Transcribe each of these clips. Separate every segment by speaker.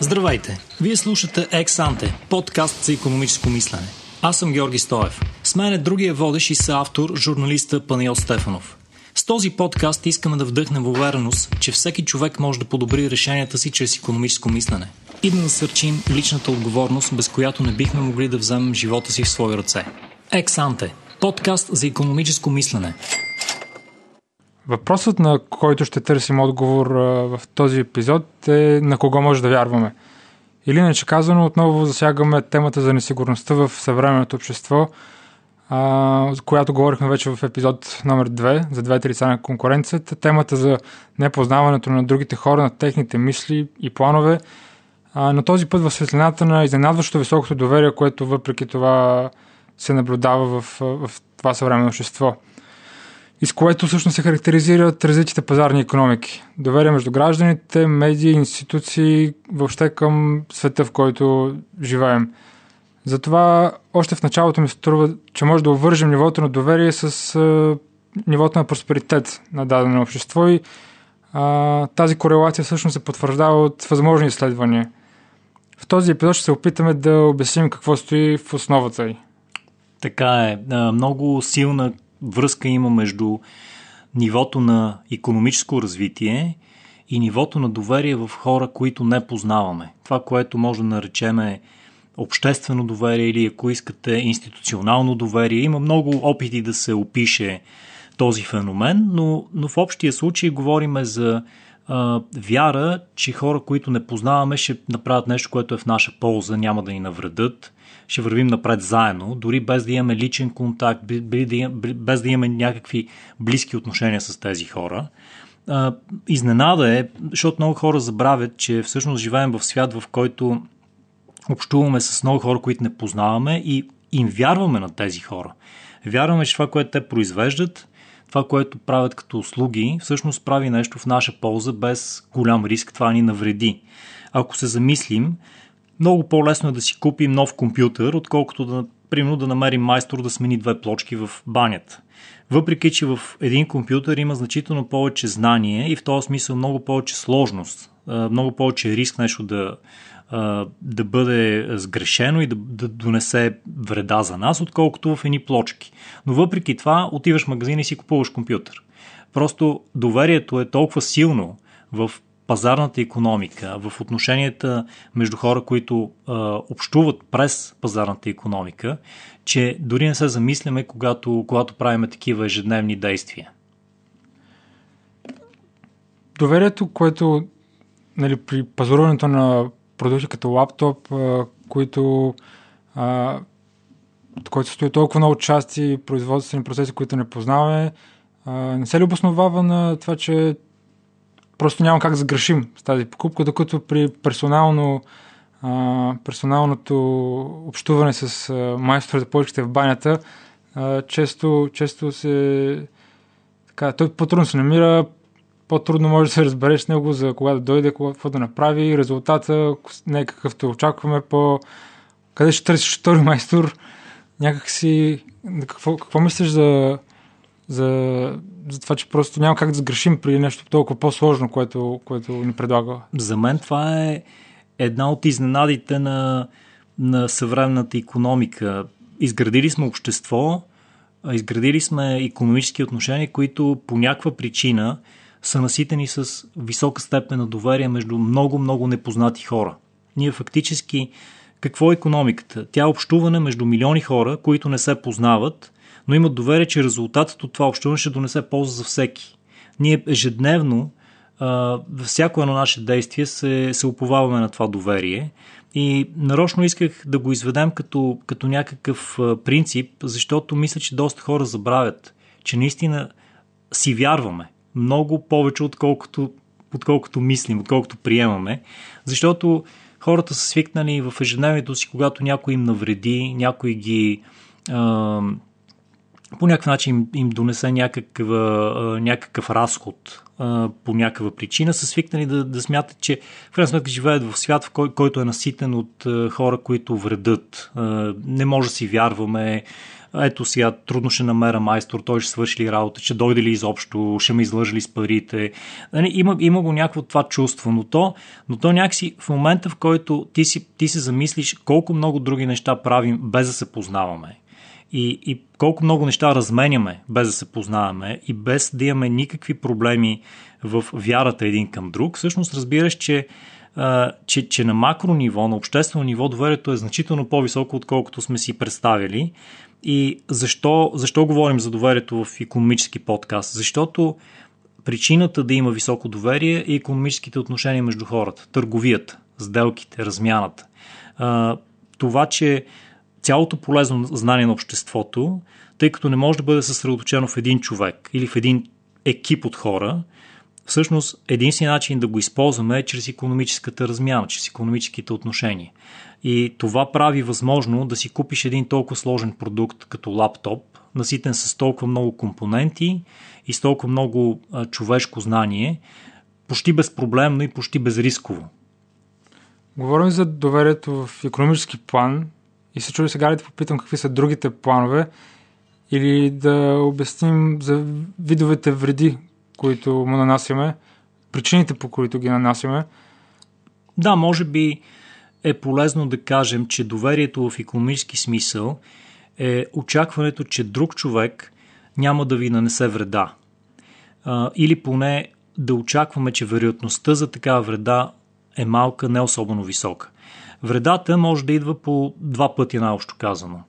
Speaker 1: Здравейте! Вие слушате Ексанте, подкаст за економическо мислене. Аз съм Георги Стоев. С мен е другия водещ и съавтор, журналиста Паниот Стефанов. С този подкаст искаме да вдъхнем увереност, че всеки човек може да подобри решенията си чрез економическо мислене и да насърчим личната отговорност, без която не бихме могли да вземем живота си в свои ръце. Ексанте – подкаст за економическо мислене.
Speaker 2: Въпросът, на който ще търсим отговор в този епизод е на кого може да вярваме. Или иначе казано, отново засягаме темата за несигурността в съвременното общество, за която говорихме вече в епизод номер 2 за двете лица на конкуренцията. Темата за непознаването на другите хора, на техните мисли и планове. На този път в светлината на изненадващо високото доверие, което въпреки това се наблюдава в, в това съвременно общество – и с което всъщност се характеризират развитите пазарни економики. Доверие между гражданите, медии, институции, въобще към света, в който живеем. Затова още в началото ми се струва, че може да обвържем нивото на доверие с а, нивото на просперитет на дадено общество и а, тази корелация всъщност се потвърждава от възможни изследвания. В този епизод ще се опитаме да обясним какво стои в основата й.
Speaker 1: Така е. Много силна връзка има между нивото на економическо развитие и нивото на доверие в хора, които не познаваме. Това, което може да наречеме обществено доверие или ако искате институционално доверие. Има много опити да се опише този феномен, но, но в общия случай говорим за а, вяра, че хора, които не познаваме, ще направят нещо, което е в наша полза, няма да ни навредят ще вървим напред заедно, дори без да имаме личен контакт, без да имаме някакви близки отношения с тези хора. Изненада е, защото много хора забравят, че всъщност живеем в свят, в който общуваме с много хора, които не познаваме и им вярваме на тези хора. Вярваме, че това, което те произвеждат, това, което правят като услуги, всъщност прави нещо в наша полза без голям риск това ни навреди. Ако се замислим, много по-лесно е да си купим нов компютър, отколкото да, примерно, да намерим майстор да смени две плочки в банята. Въпреки, че в един компютър има значително повече знание и в този смисъл много повече сложност, много повече риск нещо да, да бъде сгрешено и да, да донесе вреда за нас, отколкото в едни плочки. Но въпреки това отиваш в магазин и си купуваш компютър. Просто доверието е толкова силно в пазарната економика, в отношенията между хора, които а, общуват през пазарната економика, че дори не се замисляме, когато, когато правим такива ежедневни действия.
Speaker 2: Доверието, което нали, при пазаруването на продукти като лаптоп, а, които а, който стои толкова много части, производствени процеси, които не познаваме, а, не се ли обосновава на това, че просто няма как да сгрешим с тази покупка, докато при персонално а, персоналното общуване с майстора за почките в банята а, често, често се така, той по-трудно се намира, по-трудно може да се разбереш с него за кога да дойде, какво да направи, резултата не е какъвто очакваме, по къде ще търсиш втори майстор, някакси какво, какво мислиш за за, за това, че просто няма как да сгрешим при нещо толкова по-сложно, което, което ни предлага.
Speaker 1: За мен това е една от изненадите на, на съвременната економика. Изградили сме общество, изградили сме економически отношения, които по някаква причина са наситени с висока степен на доверие между много-много непознати хора. Ние фактически какво е економиката? Тя е общуване между милиони хора, които не се познават но имат доверие, че резултатът от това общуване ще донесе полза за всеки. Ние ежедневно, във всяко едно наше действие се, се уповаваме на това доверие и нарочно исках да го изведем като, като някакъв принцип, защото мисля, че доста хора забравят, че наистина си вярваме много повече, отколкото, отколкото мислим, отколкото приемаме, защото хората са свикнали в ежедневието си, когато някой им навреди, някой ги по някакъв начин им, донесе някакъв, някакъв разход по някаква причина, са свикнали да, да смятат, че в крайна сметка живеят в свят, в кой, който е наситен от хора, които вредят. Не може да си вярваме, ето сега трудно ще намеря майстор, той ще свърши ли работа, ще дойде ли изобщо, ще ме излъжи ли с парите. Нали, има, има го някакво това чувство, но то, но то някакси в момента, в който ти, си, ти се замислиш колко много други неща правим без да се познаваме и, и колко много неща разменяме без да се познаваме и без да имаме никакви проблеми в вярата един към друг, всъщност разбираш, че че, че на макро ниво, на обществено ниво, доверието е значително по-високо, отколкото сме си представили. И защо, защо говорим за доверието в економически подкаст? Защото причината да има високо доверие е економическите отношения между хората, търговията, сделките, размяната. Това, че цялото полезно знание на обществото, тъй като не може да бъде съсредоточено в един човек или в един екип от хора, всъщност единственият начин да го използваме е чрез економическата размяна, чрез економическите отношения. И това прави възможно да си купиш един толкова сложен продукт като лаптоп, наситен с толкова много компоненти и с толкова много а, човешко знание, почти безпроблемно и почти безрисково.
Speaker 2: Говорим за доверието в економически план и се чуди сега ли да попитам какви са другите планове или да обясним за видовете вреди, които му нанасяме, причините по които ги нанасяме.
Speaker 1: Да, може би е полезно да кажем, че доверието в економически смисъл е очакването, че друг човек няма да ви нанесе вреда. Или поне да очакваме, че вероятността за такава вреда е малка, не особено висока. Вредата може да идва по два пъти, наобщо казано.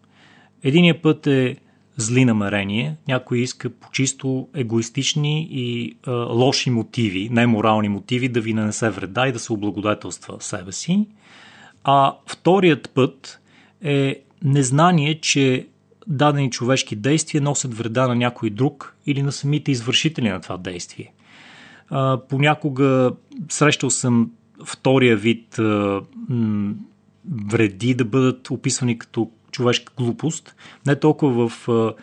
Speaker 1: Единият път е зли намерения, някой иска по чисто егоистични и а, лоши мотиви, неморални мотиви да ви нанесе вреда и да се облагодетелства себе си. А вторият път е незнание, че дадени човешки действия носят вреда на някой друг или на самите извършители на това действие. Понякога срещал съм втория вид а, вреди да бъдат описвани като човешка глупост, не толкова в а,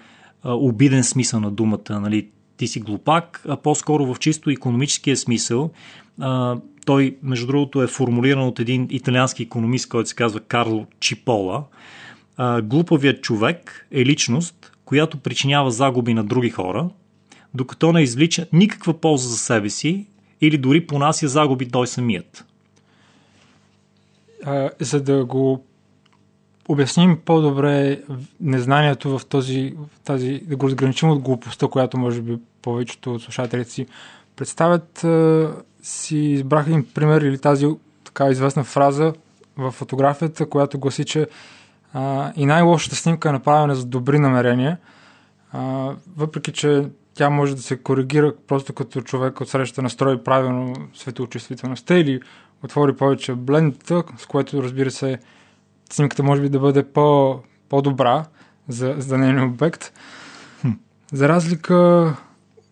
Speaker 1: обиден смисъл на думата, нали, ти си глупак, а по-скоро в чисто економическия смисъл. А, той, между другото, е формулиран от един италиански економист, който се казва Карло Чипола. А, глупавият човек е личност, която причинява загуби на други хора, докато не извлича никаква полза за себе си или дори понася загуби той самият.
Speaker 2: А, за да го обясним по-добре незнанието в, този, в тази, да го разграничим от глупостта, която може би повечето от слушателите си представят, си избрах един пример или тази така известна фраза в фотографията, която гласи, че а, и най-лошата снимка е направена за добри намерения, а, въпреки че тя може да се коригира просто като човек от среща настрои правилно светоочувствителността или отвори повече блендата, с което разбира се снимката може би да бъде по, по-добра за, за нейния обект. Хм. За разлика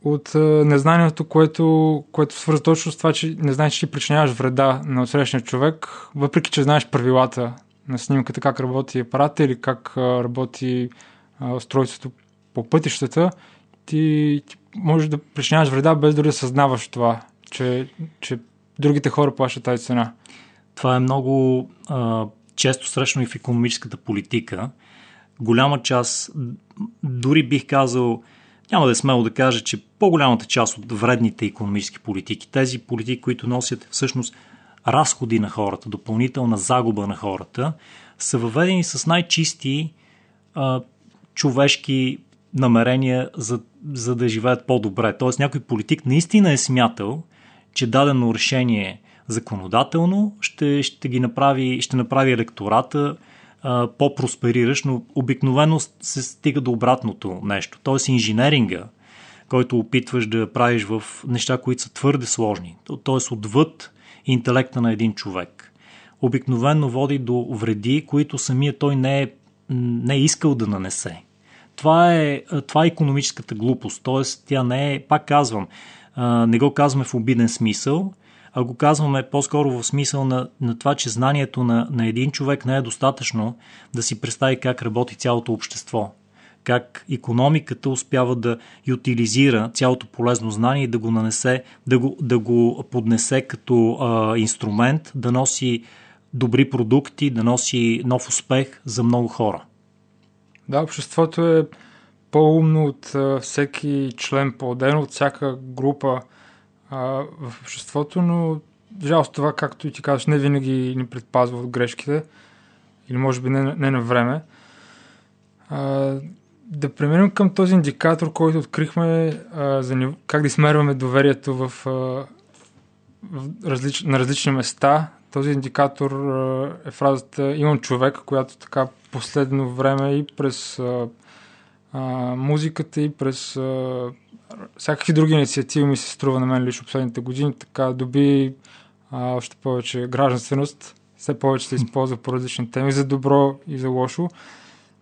Speaker 2: от незнанието, което, което свързва точно с това, че не знаеш, че ти причиняваш вреда на отсрещния човек, въпреки, че знаеш правилата на снимката, как работи апарата или как работи устройството по пътищата, ти, ти можеш да причиняваш вреда без дори да съзнаваш това, че, че другите хора плащат тази цена.
Speaker 1: Това е много а, често срещано и в економическата политика. Голяма част, дори бих казал, няма да е смело да кажа, че по-голямата част от вредните економически политики, тези политики, които носят всъщност разходи на хората, допълнителна загуба на хората, са въведени с най-чисти а, човешки намерения за, за да живеят по-добре. Тоест някой политик наистина е смятал, че дадено решение законодателно ще, ще ги направи, ще направи електората а, по-проспериращ, но обикновено се стига до обратното нещо. Тоест инженеринга, който опитваш да правиш в неща, които са твърде сложни, т.е. отвъд интелекта на един човек, обикновено води до вреди, които самия той не е, не е искал да нанесе. Това е, това е економическата глупост, т.е. тя не е, пак казвам, не го казваме в обиден смисъл, а го казваме по-скоро в смисъл на, на това, че знанието на, на един човек не е достатъчно да си представи как работи цялото общество. Как економиката успява да ютилизира цялото полезно знание и да го нанесе, да го, да го поднесе като а, инструмент, да носи добри продукти, да носи нов успех за много хора.
Speaker 2: Да, обществото е по-умно от а, всеки член по-отделно, от всяка група а, в обществото, но жалост това, както и ти казваш, не винаги ни предпазва от грешките или може би не, не на време. А, да преминем към този индикатор, който открихме а, за как да измерваме доверието в, а, в различ, на различни места. Този индикатор е фразата имам човек, която така последно време и през а, а, музиката и през а, всякакви други инициативи ми се струва на мен лично последните години, така доби а, още повече гражданственост. Все повече се използва по различни теми, за добро и за лошо.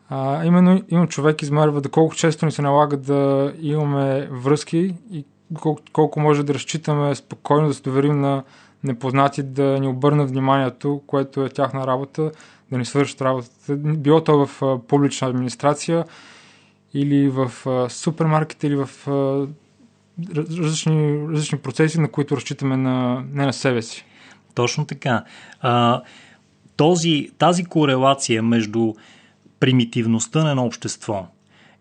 Speaker 2: А, именно имам човек измерва да колко често ни се налага да имаме връзки и колко, колко може да разчитаме спокойно да се доверим на непознати да ни обърнат вниманието, което е тяхна работа, да ни свършат работата. Било то в публична администрация или в а, супермаркет или в различни, различни процеси, на които разчитаме на, не на себе си.
Speaker 1: Точно така. А, този, тази корелация между примитивността на едно общество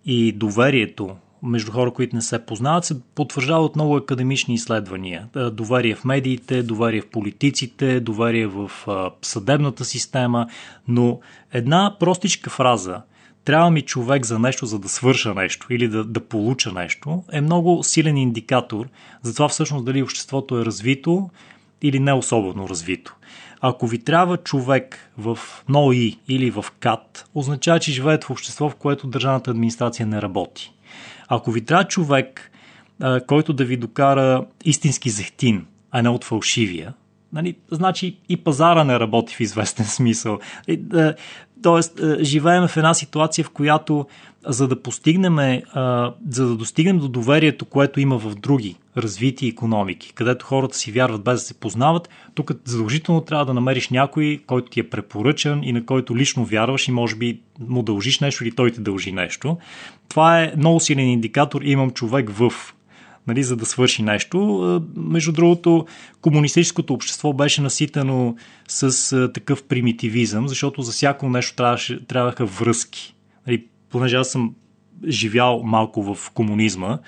Speaker 1: и доверието между хора, които не се познават, се потвърждава от много академични изследвания. Доверие в медиите, доверие в политиците, доверие в съдебната система, но една простичка фраза трябва ми човек за нещо, за да свърша нещо или да, да получа нещо, е много силен индикатор за това всъщност дали обществото е развито или не особено развито. Ако ви трябва човек в НОИ или в КАТ, означава, че живеете в общество, в което държавната администрация не работи. Ако ви трябва човек, който да ви докара истински зехтин, а не от фалшивия, нали, значи и пазара не работи в известен смисъл. Тоест, живеем в една ситуация, в която за да постигнем, за да достигнем до доверието, което има в други развити економики, където хората си вярват без да се познават, тук задължително трябва да намериш някой, който ти е препоръчан и на който лично вярваш и може би му дължиш нещо или той ти дължи нещо. Това е много силен индикатор. Имам човек в нали, за да свърши нещо. Между другото, комунистическото общество беше наситено с такъв примитивизъм, защото за всяко нещо трябваше, трябваха връзки. Нали, понеже аз съм живял малко в комунизма,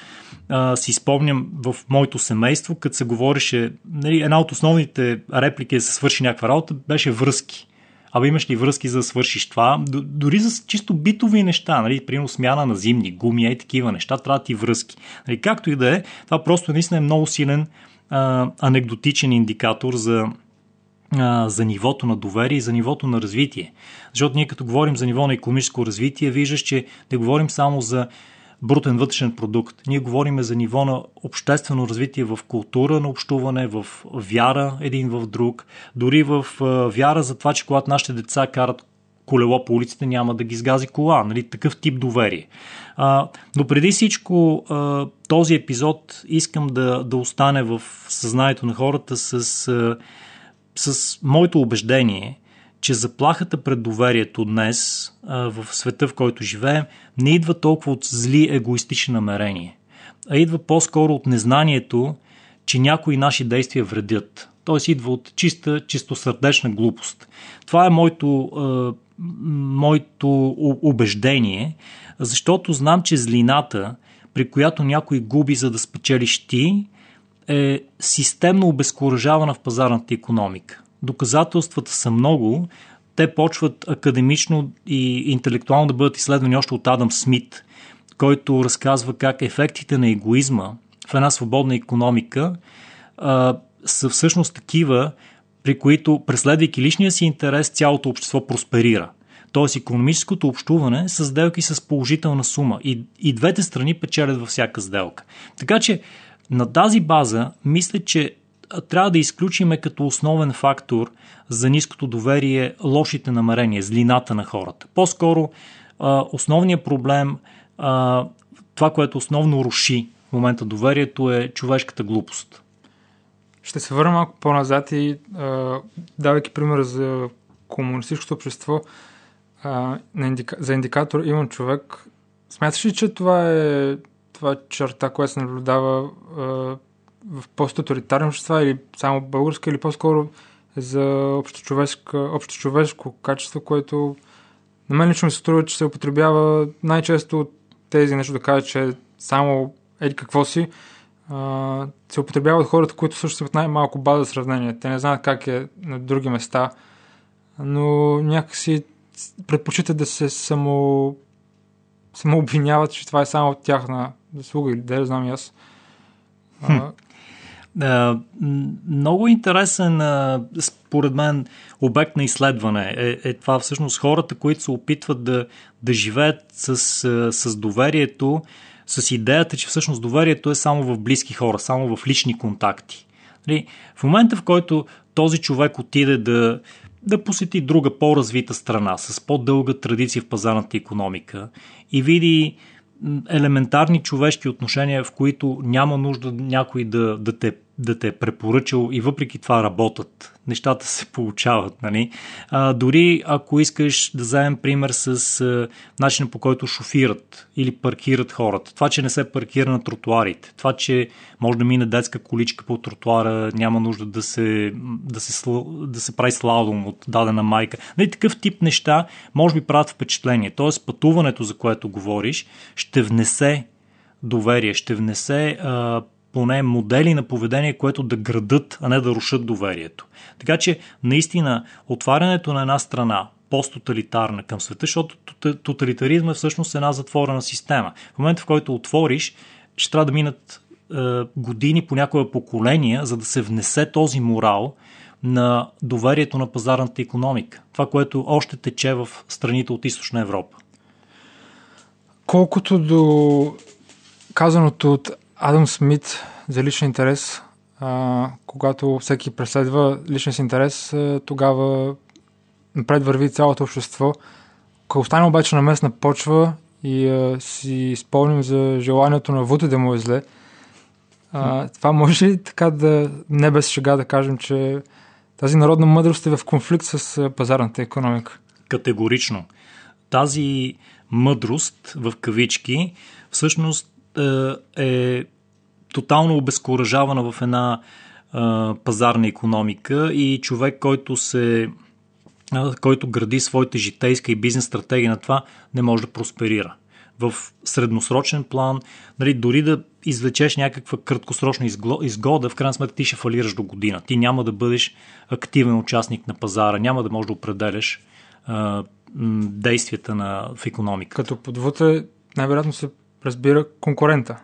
Speaker 1: а, си спомням в моето семейство, като се говореше, нали, една от основните реплики да се свърши някаква работа беше връзки. Абе имаш ли връзки за да свършиш това? Дори за чисто битови неща, нали, примерно смяна на зимни гуми и такива неща, трябва ти връзки. Нали, както и да е, това просто наистина е много силен а, анекдотичен индикатор за, за нивото на доверие и за нивото на развитие. Защото ние като говорим за ниво на економическо развитие, виждаш, че не говорим само за брутен вътрешен продукт. Ние говорим за ниво на обществено развитие в култура на общуване, в вяра един в друг, дори в вяра за това, че когато нашите деца карат колело по улиците, няма да ги сгази кола. Нали? Такъв тип доверие. А, но преди всичко а, този епизод искам да, да остане в съзнанието на хората с, а, с моето убеждение, че заплахата пред доверието днес в света, в който живеем, не идва толкова от зли егоистични намерения, а идва по-скоро от незнанието, че някои наши действия вредят. Т.е. идва от чиста, чистосърдечна глупост. Това е моето, а, моето убеждение, защото знам, че злината, при която някой губи за да спечелиш ти, е системно обезкуражавана в пазарната економика. Доказателствата са много. Те почват академично и интелектуално да бъдат изследвани още от Адам Смит, който разказва как ефектите на егоизма в една свободна економика а, са всъщност такива, при които, преследвайки личния си интерес, цялото общество просперира. Тоест, економическото общуване с сделки с положителна сума. И, и двете страни печелят във всяка сделка. Така че, на тази база, мисля, че трябва да изключиме като основен фактор за ниското доверие лошите намерения, злината на хората. По-скоро основният проблем, това, което основно руши в момента доверието е човешката глупост.
Speaker 2: Ще се върна малко по-назад и давайки пример за комунистическото общество, за индикатор имам човек. Смяташ ли, че това е това черта, която се наблюдава в по-тоталитарни общества или само българска, или по-скоро за общочовешко, общочовешко качество, което На мен лично ми се струва, че се употребява най-често от тези нещо да кажа, че само еди какво си, се употребява от хората, които също са най-малко база сравнение. Те не знаят как е на други места, но някакси предпочитат да се само, само обвиняват, че това е само тяхна заслуга или да знам и аз.
Speaker 1: А, много интересен, според мен, обект на изследване е, е това всъщност хората, които се опитват да, да живеят с, с доверието, с идеята, че всъщност доверието е само в близки хора, само в лични контакти. Нали, в момента, в който този човек отиде да, да посети друга по-развита страна с по-дълга традиция в пазарната економика и види елементарни човешки отношения, в които няма нужда някой да, да те да те е препоръчал и въпреки това работят. Нещата се получават. Нали? А, дори ако искаш да вземем пример с а, начина по който шофират или паркират хората. Това, че не се паркира на тротуарите. Това, че може да мине детска количка по тротуара, няма нужда да се, да се, да се прави сладом от дадена майка. Нали, такъв тип неща може би правят впечатление. Тоест пътуването, за което говориш, ще внесе доверие, ще внесе а, поне модели на поведение, което да градат, а не да рушат доверието. Така че, наистина, отварянето на една страна, посттоталитарна към света, защото тоталитаризма е всъщност една затворена система. В момента, в който отвориш, ще трябва да минат е, години, понякога поколения, за да се внесе този морал на доверието на пазарната економика. Това, което още тече в страните от Източна Европа.
Speaker 2: Колкото до казаното от Адам Смит за личен интерес, а, когато всеки преследва личен си интерес, а, тогава напред върви цялото общество. Ако остане обаче на местна почва и а, си спомним за желанието на Вуте да му е зле, а, това може ли така да, не без шега да кажем, че тази народна мъдрост е в конфликт с пазарната економика?
Speaker 1: Категорично. Тази мъдрост, в кавички, всъщност е тотално обезкуражавана в една а, пазарна економика и човек, който се който гради своята житейска и бизнес стратегия на това, не може да просперира. В средносрочен план, нали, дори да извлечеш някаква краткосрочна изгода, в крайна сметка ти ще фалираш до година. Ти няма да бъдеш активен участник на пазара, няма да можеш да определяш а, действията на, в економика.
Speaker 2: Като подвута най-вероятно се разбира конкурента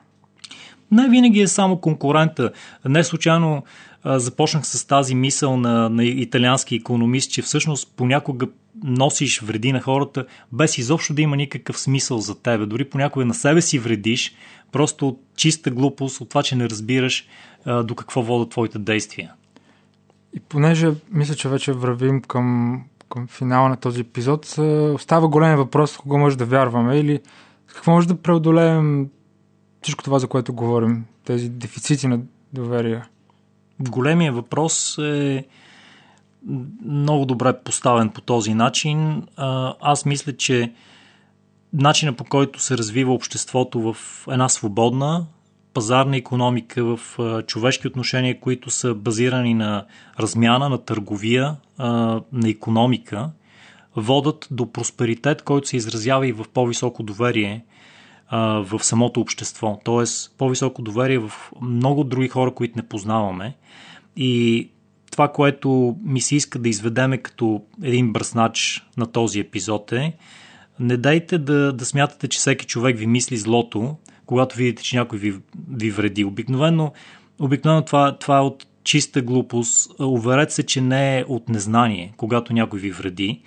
Speaker 1: не винаги е само конкурента. Не случайно а, започнах с тази мисъл на, на италиански економист, че всъщност понякога носиш вреди на хората, без изобщо да има никакъв смисъл за тебе. Дори понякога на себе си вредиш, просто от чиста глупост, от това, че не разбираш а, до какво водят твоите действия.
Speaker 2: И понеже мисля, че вече вървим към, към финала на този епизод, остава голям въпрос, кого може да вярваме или какво може да преодолеем всичко това, за което говорим, тези дефицити на доверие?
Speaker 1: Големия въпрос е много добре поставен по този начин. Аз мисля, че начина по който се развива обществото в една свободна, пазарна економика, в човешки отношения, които са базирани на размяна, на търговия, на економика, водат до просперитет, който се изразява и в по-високо доверие в самото общество. Тоест, по-високо доверие в много други хора, които не познаваме. И това, което ми се иска да изведеме като един бръснач на този епизод е не дайте да, да смятате, че всеки човек ви мисли злото, когато видите, че някой ви, ви вреди. Обикновено, обикновено това, това е от чиста глупост. Уверете се, че не е от незнание, когато някой ви вреди.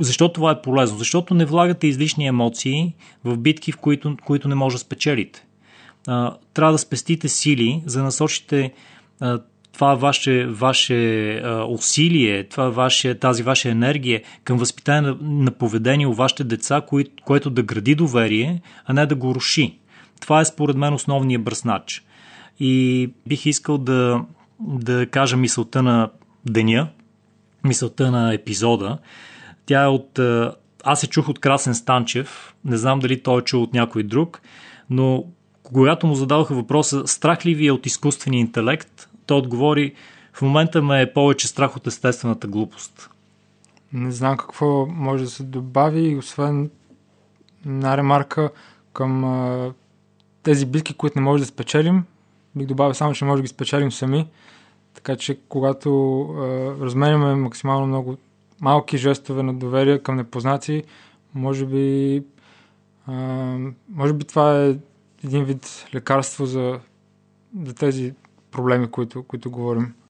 Speaker 1: Защо това е полезно? Защото не влагате излишни емоции в битки, в които, които не може да спечелите. А, трябва да спестите сили, за да насочите а, това ваше, ваше а, усилие, това ваше, тази ваша енергия към възпитание на, на поведение у вашите деца, кои, което да гради доверие, а не да го руши. Това е според мен основният бръснач. И бих искал да, да кажа мисълта на деня, мисълта на епизода, тя е от... Аз се чух от Красен Станчев, не знам дали той е чул от някой друг, но когато му зададоха въпроса страх ли ви е от изкуствения интелект, той отговори в момента ме е повече страх от естествената глупост.
Speaker 2: Не знам какво може да се добави, освен една ремарка към тези битки, които не може да спечелим. Бих добавил само, че може да ги спечелим сами. Така че, когато а, разменяме максимално много малки жестове на доверие към непознати, може би, а, може би това е един вид лекарство за, за тези проблеми, които, които говорим.